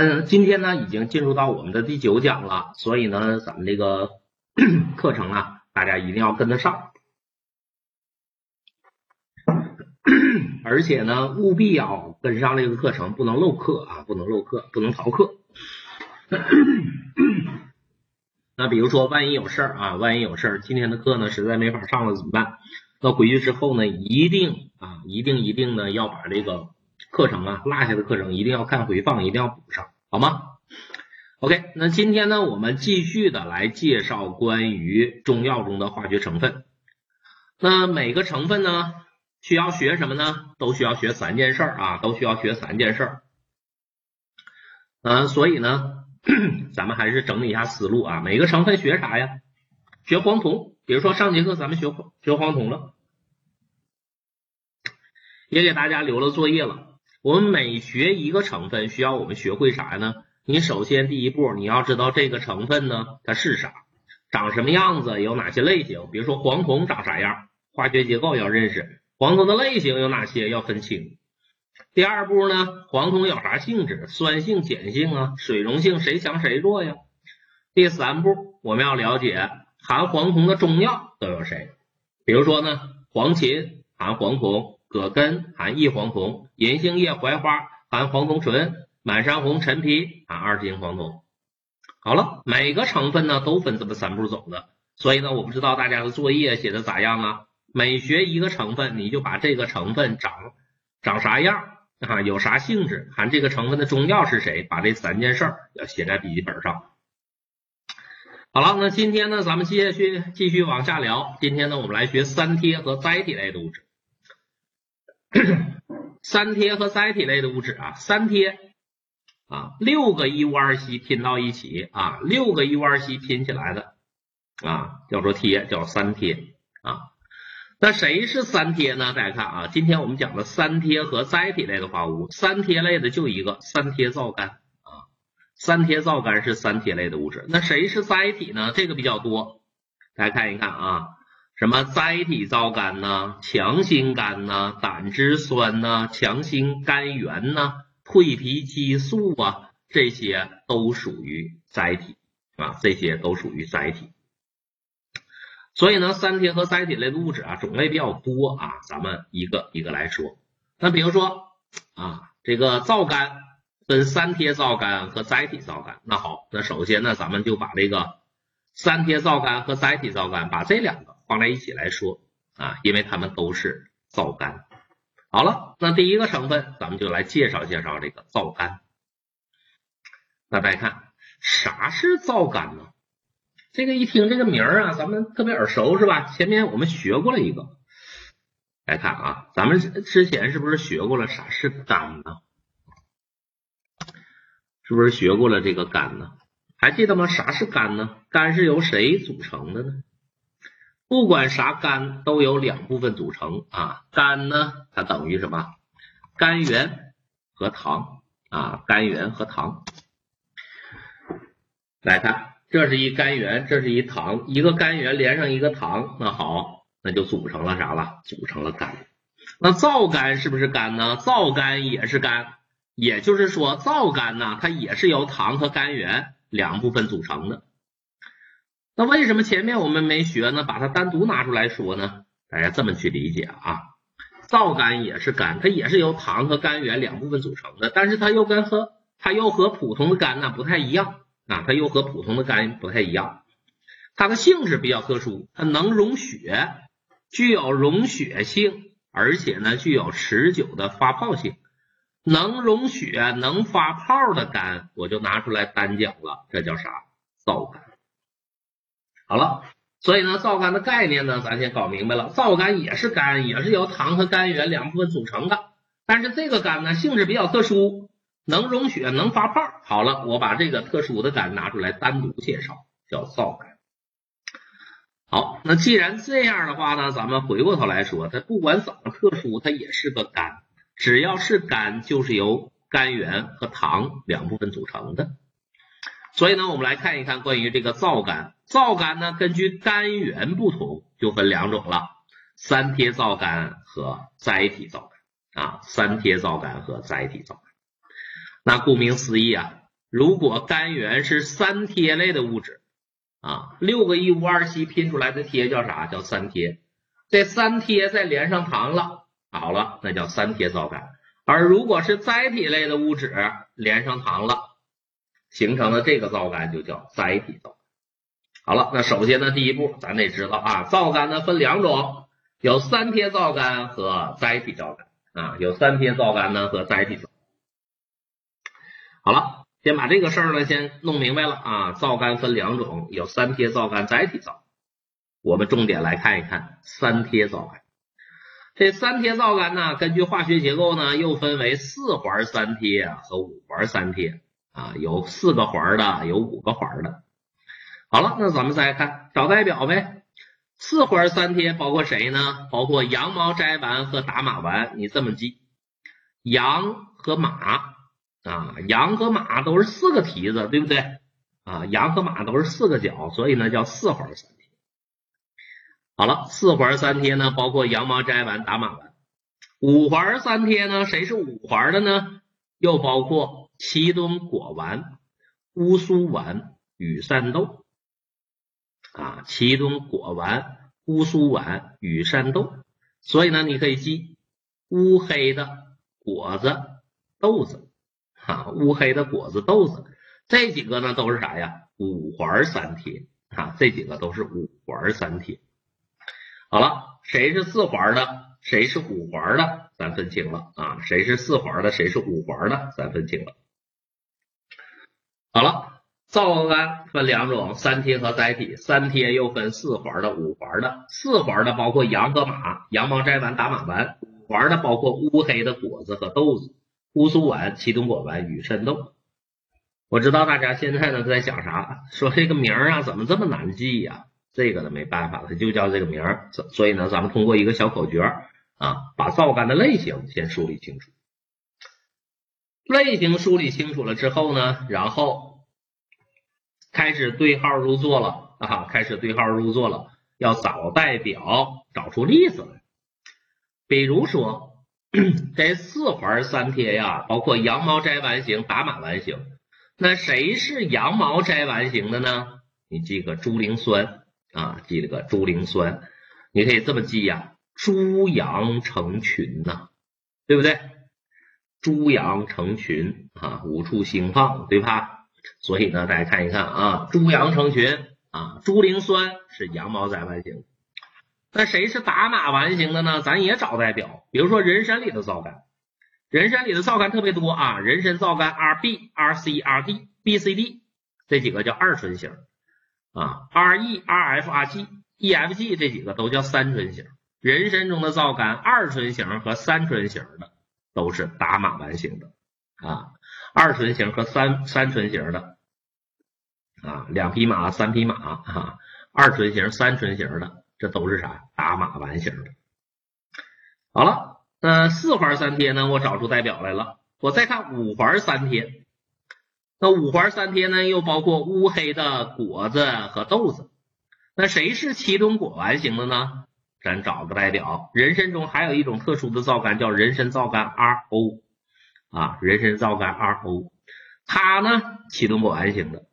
嗯，今天呢已经进入到我们的第九讲了，所以呢，咱们这个 课程啊，大家一定要跟得上，而且呢，务必要跟上这个课程，不能漏课啊，不能漏课，不能逃课。那比如说，万一有事儿啊，万一有事儿，今天的课呢实在没法上了怎么办？那回去之后呢，一定啊，一定一定呢要把这个。课程啊，落下的课程一定要看回放，一定要补上，好吗？OK，那今天呢，我们继续的来介绍关于中药中的化学成分。那每个成分呢，需要学什么呢？都需要学三件事啊，都需要学三件事。嗯，所以呢，咱们还是整理一下思路啊。每个成分学啥呀？学黄酮，比如说上节课咱们学学黄酮了，也给大家留了作业了。我们每学一个成分，需要我们学会啥呢？你首先第一步，你要知道这个成分呢，它是啥，长什么样子，有哪些类型。比如说黄酮长啥样，化学结构要认识，黄酮的类型有哪些要分清。第二步呢，黄酮有啥性质，酸性、碱性啊，水溶性谁强谁弱呀？第三步，我们要了解含黄酮的中药都有谁，比如说呢，黄芩含黄酮。葛根含异黄酮，银杏叶、槐花含黄酮醇，满山红、陈皮含二型黄酮。好了，每个成分呢都分这么三步走的，所以呢，我不知道大家的作业写的咋样啊？每学一个成分，你就把这个成分长长啥样啊，有啥性质，含这个成分的中药是谁，把这三件事要写在笔记本上。好了，那今天呢，咱们接下去继续往下聊。今天呢，我们来学三萜和甾体类的物质。三萜和甾体类的物质啊，三萜啊，六个一戊二烯拼到一起啊，六个一戊二烯拼起来的啊，叫做萜，叫三萜啊。那谁是三萜呢？大家看啊，今天我们讲的三萜和甾体类的化合物，三萜类的就一个三萜皂苷啊，三萜皂苷是三萜类的物质。那谁是甾体呢？这个比较多，大家看一看啊。什么甾体皂苷呢？强心苷呢？胆汁酸呢？强心苷源呢？蜕皮激素啊，这些都属于甾体啊，这些都属于甾体。所以呢，三萜和甾体类的物质啊，种类比较多啊，咱们一个一个来说。那比如说啊，这个皂苷分三萜皂苷和甾体皂苷。那好，那首先呢，咱们就把这个三萜皂苷和甾体皂苷，把这两个。放在一起来说啊，因为它们都是皂苷。好了，那第一个成分，咱们就来介绍介绍这个皂苷。那大家看，啥是皂苷呢？这个一听这个名儿啊，咱们特别耳熟是吧？前面我们学过了一个。来看啊，咱们之前是不是学过了啥是苷呢？是不是学过了这个苷呢？还记得吗？啥是苷呢？苷是由谁组成的呢？不管啥苷都有两部分组成啊，苷呢它等于什么？肝源和糖啊，肝源和糖。来看，这是一肝源，这是一糖，一个肝源连上一个糖，那好，那就组成了啥了？组成了苷。那皂苷是不是苷呢？皂苷也是苷，也就是说皂苷呢，它也是由糖和肝源两部分组成的。那为什么前面我们没学呢？把它单独拿出来说呢？大家这么去理解啊，皂苷也是苷，它也是由糖和甘源两部分组成的，但是它又跟和它又和普通的苷呢不太一样啊，它又和普通的苷不太一样，它的性质比较特殊，它能溶血，具有溶血性，而且呢具有持久的发泡性，能溶血能发泡的苷，我就拿出来单讲了，这叫啥？皂苷。好了，所以呢，皂苷的概念呢，咱先搞明白了。皂苷也是苷，也是由糖和甘源两部分组成的。但是这个苷呢，性质比较特殊，能溶血，能发泡。好了，我把这个特殊的苷拿出来单独介绍，叫皂苷。好，那既然这样的话呢，咱们回过头来说，它不管怎么特殊，它也是个苷。只要是苷，就是由甘源和糖两部分组成的。所以呢，我们来看一看关于这个皂苷。皂苷呢，根据甘源不同，就分两种了：三萜皂苷和甾体皂苷啊。三萜皂苷和甾体皂苷。那顾名思义啊，如果干源是三萜类的物质啊，六个一五二烯拼出来的萜叫啥？叫三萜。这三萜再连上糖了，好了，那叫三萜皂苷。而如果是载体类的物质连上糖了，形成的这个皂苷就叫载体皂。好了，那首先呢，第一步咱得知道啊，皂苷呢分两种，有三萜皂苷和载体皂苷啊，有三萜皂苷呢和载体皂。好了，先把这个事儿呢先弄明白了啊，皂苷分两种，有三萜皂苷、载体皂。我们重点来看一看三萜皂苷。这三萜皂苷呢，根据化学结构呢，又分为四环三萜和五环三萜啊，有四个环的，有五个环的。好了，那咱们再看找代表呗。四环三贴包括谁呢？包括羊毛摘烷和打马烷。你这么记，羊和马啊，羊和马都是四个蹄子，对不对？啊，羊和马都是四个脚，所以呢叫四环三贴。好了，四环三贴呢，包括羊毛摘烷、打马烷。五环三贴呢，谁是五环的呢？又包括其中果丸、乌苏烷、羽扇豆。啊，奇敦果丸、乌苏烷、羽扇豆。所以呢，你可以记乌黑的果子、豆子。啊，乌黑的果子、豆子，这几个呢都是啥呀？五环三贴。啊，这几个都是五环三贴。好了，谁是四环的，谁是五环的，咱分清了啊。谁是四环的，谁是五环的，咱分清了。好了，皂苷分两种，三萜和载体。三萜又分四环的、五环的。四环的包括羊和马，羊毛摘烷、打马烷；五环的包括乌黑的果子和豆子，乌苏烷、奇冬果烷、羽扇豆。我知道大家现在呢在想啥，说这个名儿啊怎么这么难记呀？这个呢没办法，它就叫这个名儿，所以呢，咱们通过一个小口诀啊，把皂苷的类型先梳理清楚。类型梳理清楚了之后呢，然后开始对号入座了啊，开始对号入座了，要找代表，找出例子来。比如说 这四环三贴呀，包括羊毛摘完型、打马烷型，那谁是羊毛摘完型的呢？你记个猪磷酸。啊，记了个猪磷酸，你可以这么记呀，猪羊成群呐，对不对？猪羊成群啊，五畜兴放，对吧？所以呢，大家看一看啊，猪羊成群啊，猪磷酸是羊毛摘烷型，那谁是打马烷型的呢？咱也找代表，比如说人参里的皂苷，人参里的皂苷特别多啊，人参皂苷 Rb、Rc、Rd、BCD 这几个叫二醇型。啊，Re、Rf、Rg、EFG 这几个都叫三醇型。人参中的皂苷二醇型和三醇型的都是打马烷型的啊，二醇型和三三醇型的啊，两匹马、三匹马啊，二醇型、三醇型的这都是啥？打马烷型的。好了，那四环三萜呢？我找出代表来了。我再看五环三萜。那五环三萜呢，又包括乌黑的果子和豆子。那谁是其中果烷型的呢？咱找个代表。人参中还有一种特殊的皂苷，叫人参皂苷 RO 啊，人参皂苷 RO，它呢启动果烷型的。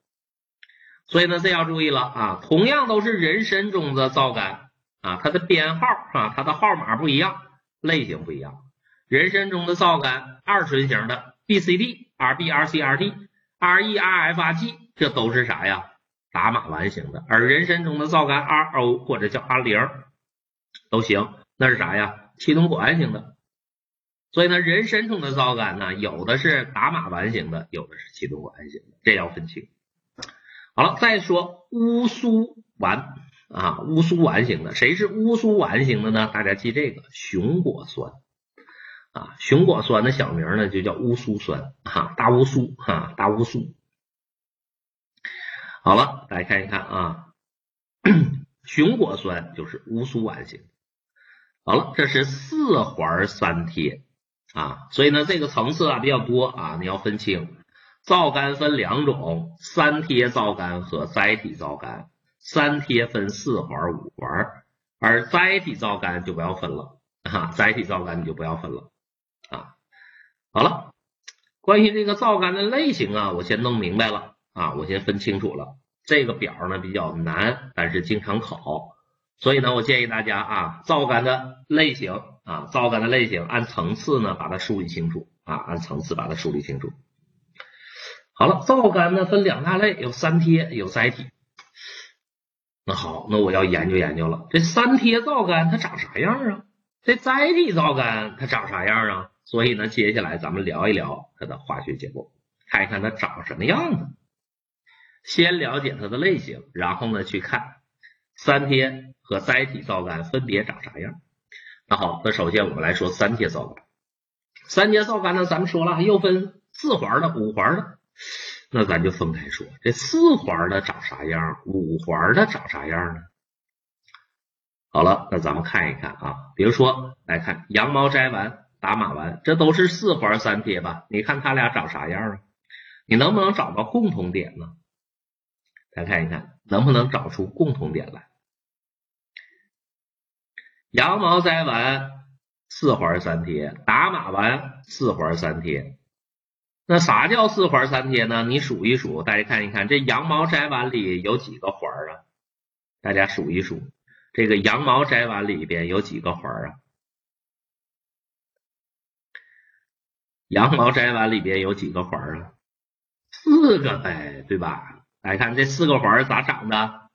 所以呢，这要注意了啊，同样都是人参中的皂苷啊，它的编号啊，它的号码不一样，类型不一样。人参中的皂苷二醇型的 BCD、RB、RC、RD。Re、Rf、Rg 这都是啥呀？打马烷型的，而人参中的皂苷 Ro 或者叫 R 零都行，那是啥呀？启动果烷型的。所以呢，人参中的皂苷呢，有的是打马烷型的，有的是奇敦果烷型的，这要分清。好了，再说乌苏烷啊，乌苏烷型的，谁是乌苏烷型的呢？大家记这个熊果酸。啊，熊果酸的小名呢就叫乌苏酸，哈，大乌苏，哈，大乌苏。好了，大家看一看啊，熊果酸就是乌苏烷型。好了，这是四环三萜啊，所以呢这个层次啊比较多啊，你要分清，皂苷分两种，三萜皂苷和载体皂苷，三萜分四环五环，而载体皂苷就不要分了啊，载体皂苷你就不要分了。啊，好了，关于这个皂苷的类型啊，我先弄明白了啊，我先分清楚了。这个表呢比较难，但是经常考，所以呢，我建议大家啊，皂苷的类型啊，皂苷的类型按层次呢把它梳理清楚啊，按层次把它梳理清楚。好了，皂苷呢分两大类，有三贴，有载体。那好，那我要研究研究了，这三贴皂苷它长啥样啊？这载体皂苷它长啥样啊？所以呢，接下来咱们聊一聊它的化学结构，看一看它长什么样子。先了解它的类型，然后呢去看三贴和载体皂苷分别长啥样。那好，那首先我们来说三节皂苷。三节皂苷呢，咱们说了又分四环的、五环的。那咱就分开说，这四环的长啥样，五环的长啥样呢？好了，那咱们看一看啊，比如说来看羊毛摘完、打马丸，这都是四环三贴吧？你看它俩长啥样啊？你能不能找到共同点呢？再看一看，能不能找出共同点来？羊毛摘完四环三贴，打码完四环三贴。那啥叫四环三贴呢？你数一数，大家看一看，这羊毛摘完里有几个环啊？大家数一数，这个羊毛摘完里边有几个环啊？羊毛摘完里边有几个环啊？四个呗，对吧？来看这四个环咋长的？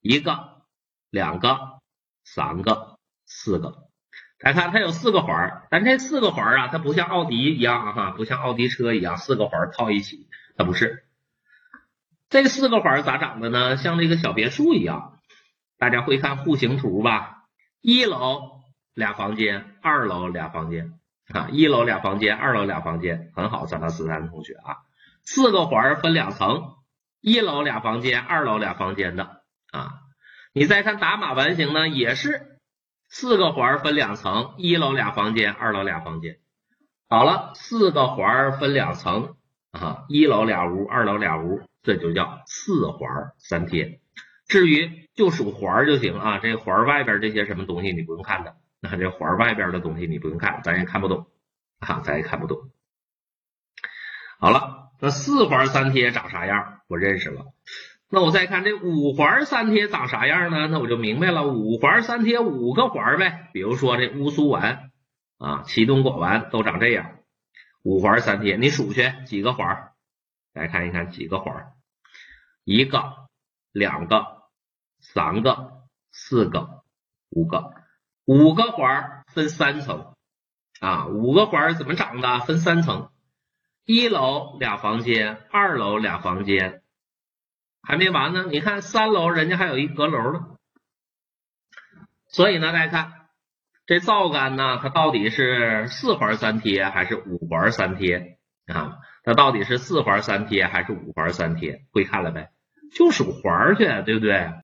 一个、两个、三个、四个。来看，它有四个环儿，但这四个环儿啊，它不像奥迪一样哈，不像奥迪车一样四个环儿套一起，它不是。这四个环儿咋长的呢？像这个小别墅一样，大家会看户型图吧？一楼俩房间，二楼俩房间啊，一楼俩房间，二楼俩房间，很好，三八四三同学啊，四个环儿分两层，一楼俩房间，二楼俩房间的啊。你再看打码完形呢，也是。四个环分两层，一楼俩房间，二楼俩房间。好了，四个环分两层啊，一楼俩屋，二楼俩屋，这就叫四环三贴。至于就数环就行啊，这环外边这些什么东西你不用看的，那这环外边的东西你不用看，咱也看不懂啊，咱也看不懂。好了，那四环三贴长啥样？我认识了。那我再看这五环三贴长啥样呢？那我就明白了，五环三贴五个环呗。比如说这乌苏丸啊、祁冬果丸都长这样，五环三贴，你数去几个环？来看一看几个环？一个、两个、三个、四个、五个，五个环分三层啊，五个环怎么长的？分三层，一楼俩房间，二楼俩房间。还没完呢，你看三楼人家还有一阁楼呢，所以呢，大家看这皂苷呢，它到底是四环三贴还是五环三贴啊？它到底是四环三贴还是五环三贴？会看了呗，就数环去，对不对？